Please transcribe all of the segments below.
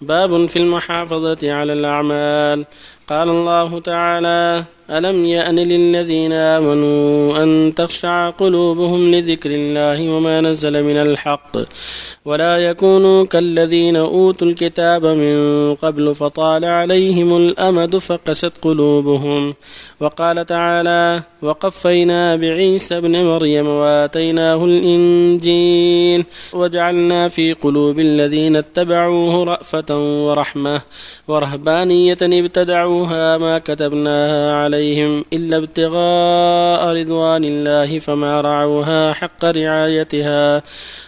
باب في المحافظة على الأعمال. قال الله تعالى ألم يأن للذين آمنوا أن تخشع قلوبهم لذكر الله وما نزل من الحق ولا يكونوا كالذين أوتوا الكتاب من قبل فطال عليهم الأمد فقست قلوبهم وقال تعالى وقفينا بعيسى ابن مريم وآتيناه الإنجيل وجعلنا في قلوب الذين اتبعوه رأفة ورحمة ورهبانية ابتدعوها ما كتبناها عليهم إلا ابتغاء رضوان الله فما رعوها حق رعايتها.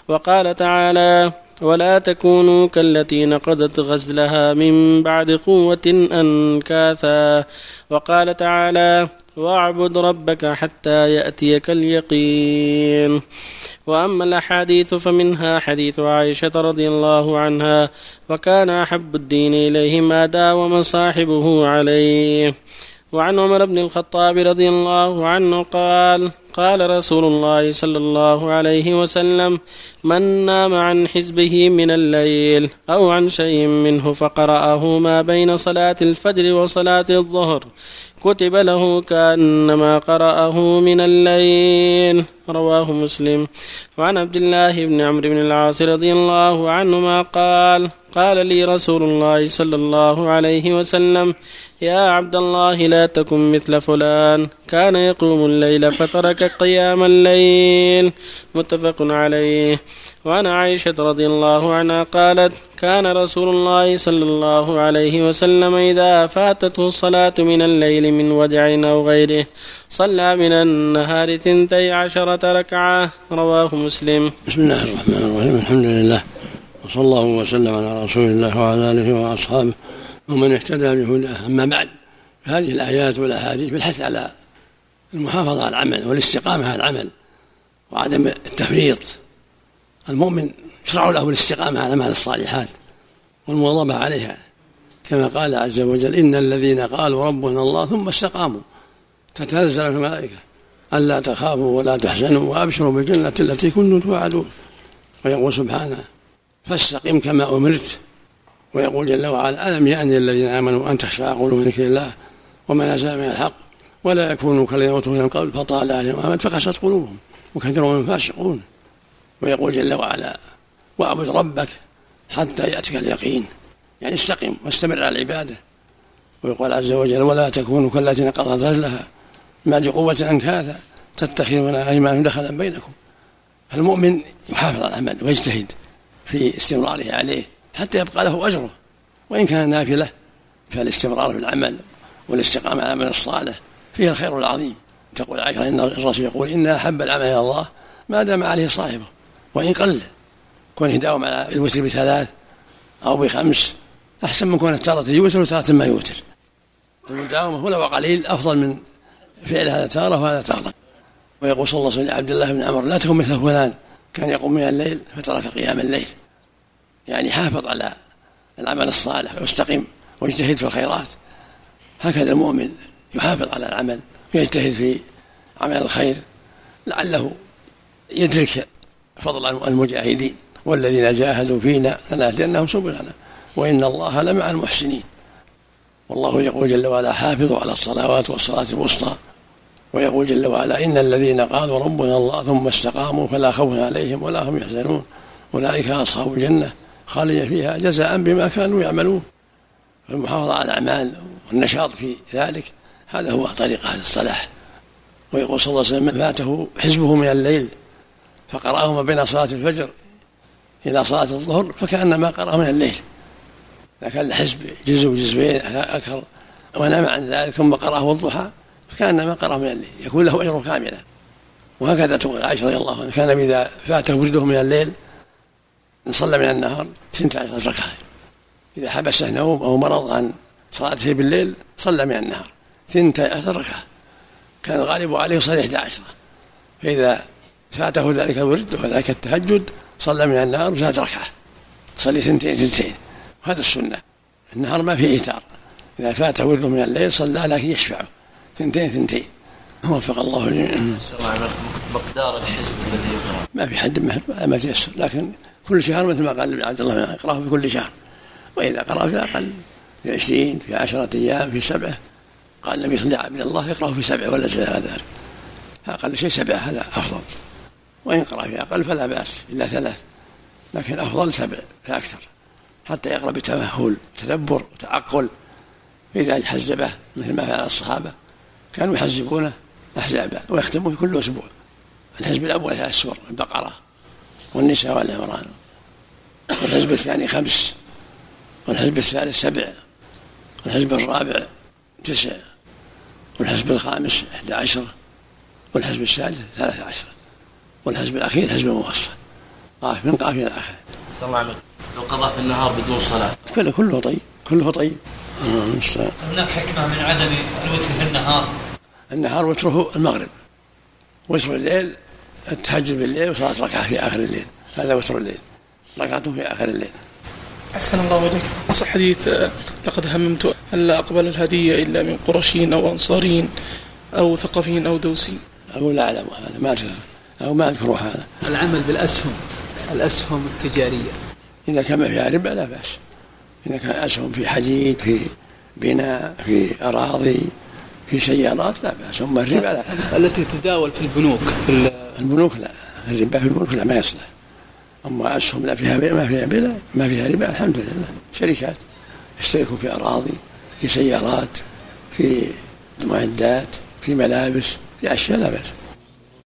وقال تعالى ولا تكونوا كالتي نقضت غزلها من بعد قوة أنكاثا. وقال تعالى واعبد ربك حتى يأتيك اليقين. وأما الأحاديث فمنها حديث عائشة رضي الله عنها وكان أحب الدين إليه ما داوم صاحبه عليه. وعن عمر بن الخطاب رضي الله عنه قال قال رسول الله صلى الله عليه وسلم من نام عن حزبه من الليل أو عن شيء منه فقرأه ما بين صلاة الفجر وصلاة الظهر. كتب له كأنما قرأه من الليل. رواه مسلم. وعن عبد الله بن عمرو بن العاص رضي الله عنهما قال قال لي رسول الله صلى الله عليه وسلم يا عبد الله لا تكن مثل فلان. كان يقوم الليل فترك قيام الليل. متفق عليه. وعن عائشة رضي الله عنها قالت كان رسول الله صلى الله عليه وسلم إذا فاتته الصلاة من الليل من وجع أو غيره صلى من النهار ثنتي عشرة ركعة. رواه مسلم. بسم الله الرحمن الرحيم. الحمد لله. وصلى الله وسلم على رسول الله وعلى آله وأصحابه ومن اهتدى بهداه. أما بعد هذه الآيات والأحاديث بالحث على المحافظة على العمل والاستقامة على العمل وعدم التفريط المؤمن يشرع له الاستقامة على الأعمال الصالحات والمواظبة عليها. كما قال عز وجل إن الذين قالوا ربنا الله ثم استقاموا. تتنزل الملائكة. ألا تخافوا ولا تحزنوا وأبشروا بالجنة التي كنتم توعدون. ويقول سبحانه فاستقم كما أمرت. ويقول جل وعلا ألم يأن الذين آمنوا أن تخشع قلوبهم ذكر الله وما نزل من الحق ولا يكونوا كالذين أوتوا من قبل فطال عليهم فقست قلوبهم وكثير من فاسقون ويقول جل وعلا واعبد ربك حتى يأتيك اليقين. يعني استقم واستمر على العبادة. ويقول عز وجل ولا تكونوا كالتي نقضت غزلها بعد قوة أنكاثا تتخذون أيمان دخلا بينكم. فالمؤمن يحافظ على العمل ويجتهد في استمراره عليه حتى يبقى له أجره. وإن كان نافلة فالاستمرار في العمل والاستقامة على العمل الصالح فيه الخير العظيم. تقول عائشة إن الرسول يقول إن أحب العمل إلى الله ما دام عليه صاحبه. وإن قل كونه يداوم على الوتر بثلاث أو بخمس أحسن من كونه تارة يوتر وتارة ما يوتر. المداومة هنا وقليل أفضل من فعل هذا تارة وهذا تارة. ويقول صلى الله عليه وسلم عبد الله بن عمر لا تكن مثل فلان كان يقوم من الليل فترك قيام الليل. يعني حافظ على العمل الصالح واستقم واجتهد في الخيرات. هكذا المؤمن يحافظ على العمل ويجتهد في عمل الخير لعله يدرك فضل المجاهدين والذين جاهدوا فينا لنهدينهم سبلنا. وإن الله لمع المحسنين. والله يقول جل وعلا حافظوا على الصلوات والصلاة الوسطى. ويقول جل وعلا إن الذين قالوا ربنا الله ثم استقاموا فلا خوف عليهم ولا هم يحزنون. أولئك أصحاب الجنة خالد فيها جزاء بما كانوا يعملون. فالمحافظة على الأعمال والنشاط في ذلك هذا هو طريق أهل الصلاح. ويقول صلى الله عليه وسلم فاته حزبه من الليل فقرأه ما بين صلاة الفجر إلى صلاة الظهر فكأنما قرأه من الليل. لكن الحزب جزء وجزئين أكثر ونام عن ذلك ثم قرأه الضحى فكأنما قرأه من الليل. يكون له أجر كاملا وهكذا تقول عائشة رضي الله عنها كان إذا فاته ورده من الليل إن صلى من النهار سنت عشرة ركعة. إذا حبسه نوم أو مرض عن صلاته بالليل صلى من النهار ثنتي عشر ركعة. كان الغالب عليه يصلي إحدى عشرة. فإذا فاته ذلك الورد وذلك التهجد صلى من النهار وزاد ركعة. صلي ثنتين ثنتين. هذا السنة. النهار ما فيه إيتار إذا فاته ورده من الليل صلى لكن يشفعه ثنتين ثنتين. وفق الله الجميع. مقدار الحزب الذي يقرأ. ما في حد ما ما تيسر. لكن كل شهر مثل ما قال عبد الله يقرأه في كل شهر. وإذا قرأ في أقل في عشرين في عشرة أيام في سبعة. قال النبي صلى الله عليه الله يقرأ في سبعة ولا زال على ذلك أقل شيء سبعة هذا أفضل. وإن قرأ في أقل فلا بأس إلا ثلاث لكن أفضل سبع فأكثر حتى يقرأ بتمهل تدبر وتعقل فإذا حزبه مثل ما فعل الصحابة. كانوا يحزبونه أحزابا ويختمون كل أسبوع. الحزب الأول ثلاث سور البقرة والنساء والعمران. والحزب الثاني خمس والحزب الثالث سبع والحزب الرابع تسع والحزب الخامس إحدى عشر والحزب السادس ثلاثة عشر. والحزب الأخير حزب الموصل. قاف من قاف إلى آخره صلى الله عليه لو قضى في النهار بدون صلاة؟ كله كله طيب. كله طيب. هناك حكمة من عدم الوتر في النهار. النهار وتره المغرب. وتر الليل التهجد بالليل وصلاة ركعة في آخر الليل. هذا وتر الليل. ركعة في آخر الليل. أحسن الله إليك. صح حديث آه، لقد هممت ألا أقبل الهدية إلا من قرشين أو أنصارين أو ثقفين أو دوسين. أقول لا أعلم هذا ما أذكر أو ما أذكر هذا العمل بالأسهم الأسهم التجارية. إذا كان فيها ربا لا بأس. إذا كان أسهم في حديد في بناء في أراضي في سيارات لا بأس. أما الربا لا. التي تداول في البنوك. البنوك لا. الربا في البنوك لا ما يصلح. أما أسهم لا فيها ما فيها ربا ما فيها ربا الحمد لله شركات يشتركوا في أراضي في سيارات في معدات في ملابس في أشياء لا بأس.